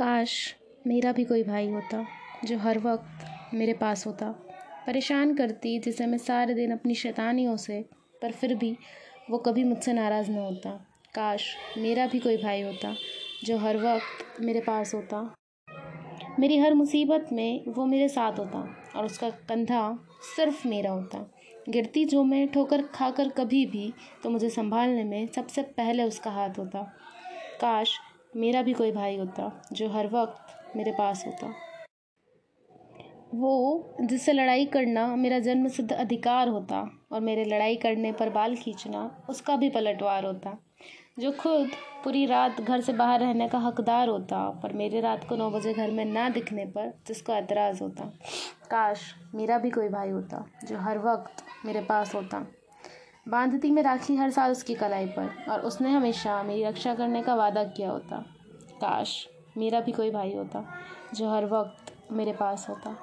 काश मेरा भी कोई भाई होता, जो हर वक्त मेरे पास होता। परेशान करती, जिसे मैं सारे दिन अपनी शैतानियों से, पर फिर भी वो कभी मुझसे नाराज़ न होता। काश मेरा भी कोई भाई होता, जो हर वक्त मेरे पास होता। मेरी हर मुसीबत में वो मेरे साथ होता, और उसका कंधा सिर्फ़ मेरा होता। गिरती जो मैं ठोकर खाकर कभी भी तो मुझे संभालने में सबसे पहले उसका हाथ होता। काश मेरा भी कोई भाई होता, जो हर वक्त मेरे पास होता। वो, जिससे लड़ाई करना मेरा जन्म सिद्ध अधिकार होता और मेरे लड़ाई करने पर बाल खींचना उसका भी पलटवार होता। जो खुद पूरी रात घर से बाहर रहने का हकदार होता, पर मेरे रात को नौ बजे घर में ना दिखने पर जिसको एतराज़ होता। काश मेरा भी कोई भाई होता, जो हर वक्त मेरे पास होता। बांधती मैं राखी हर साल उसकी कलाई पर, और उसने हमेशा मेरी रक्षा करने का वादा किया होता। काश मेरा भी कोई भाई होता, जो हर वक्त मेरे पास होता।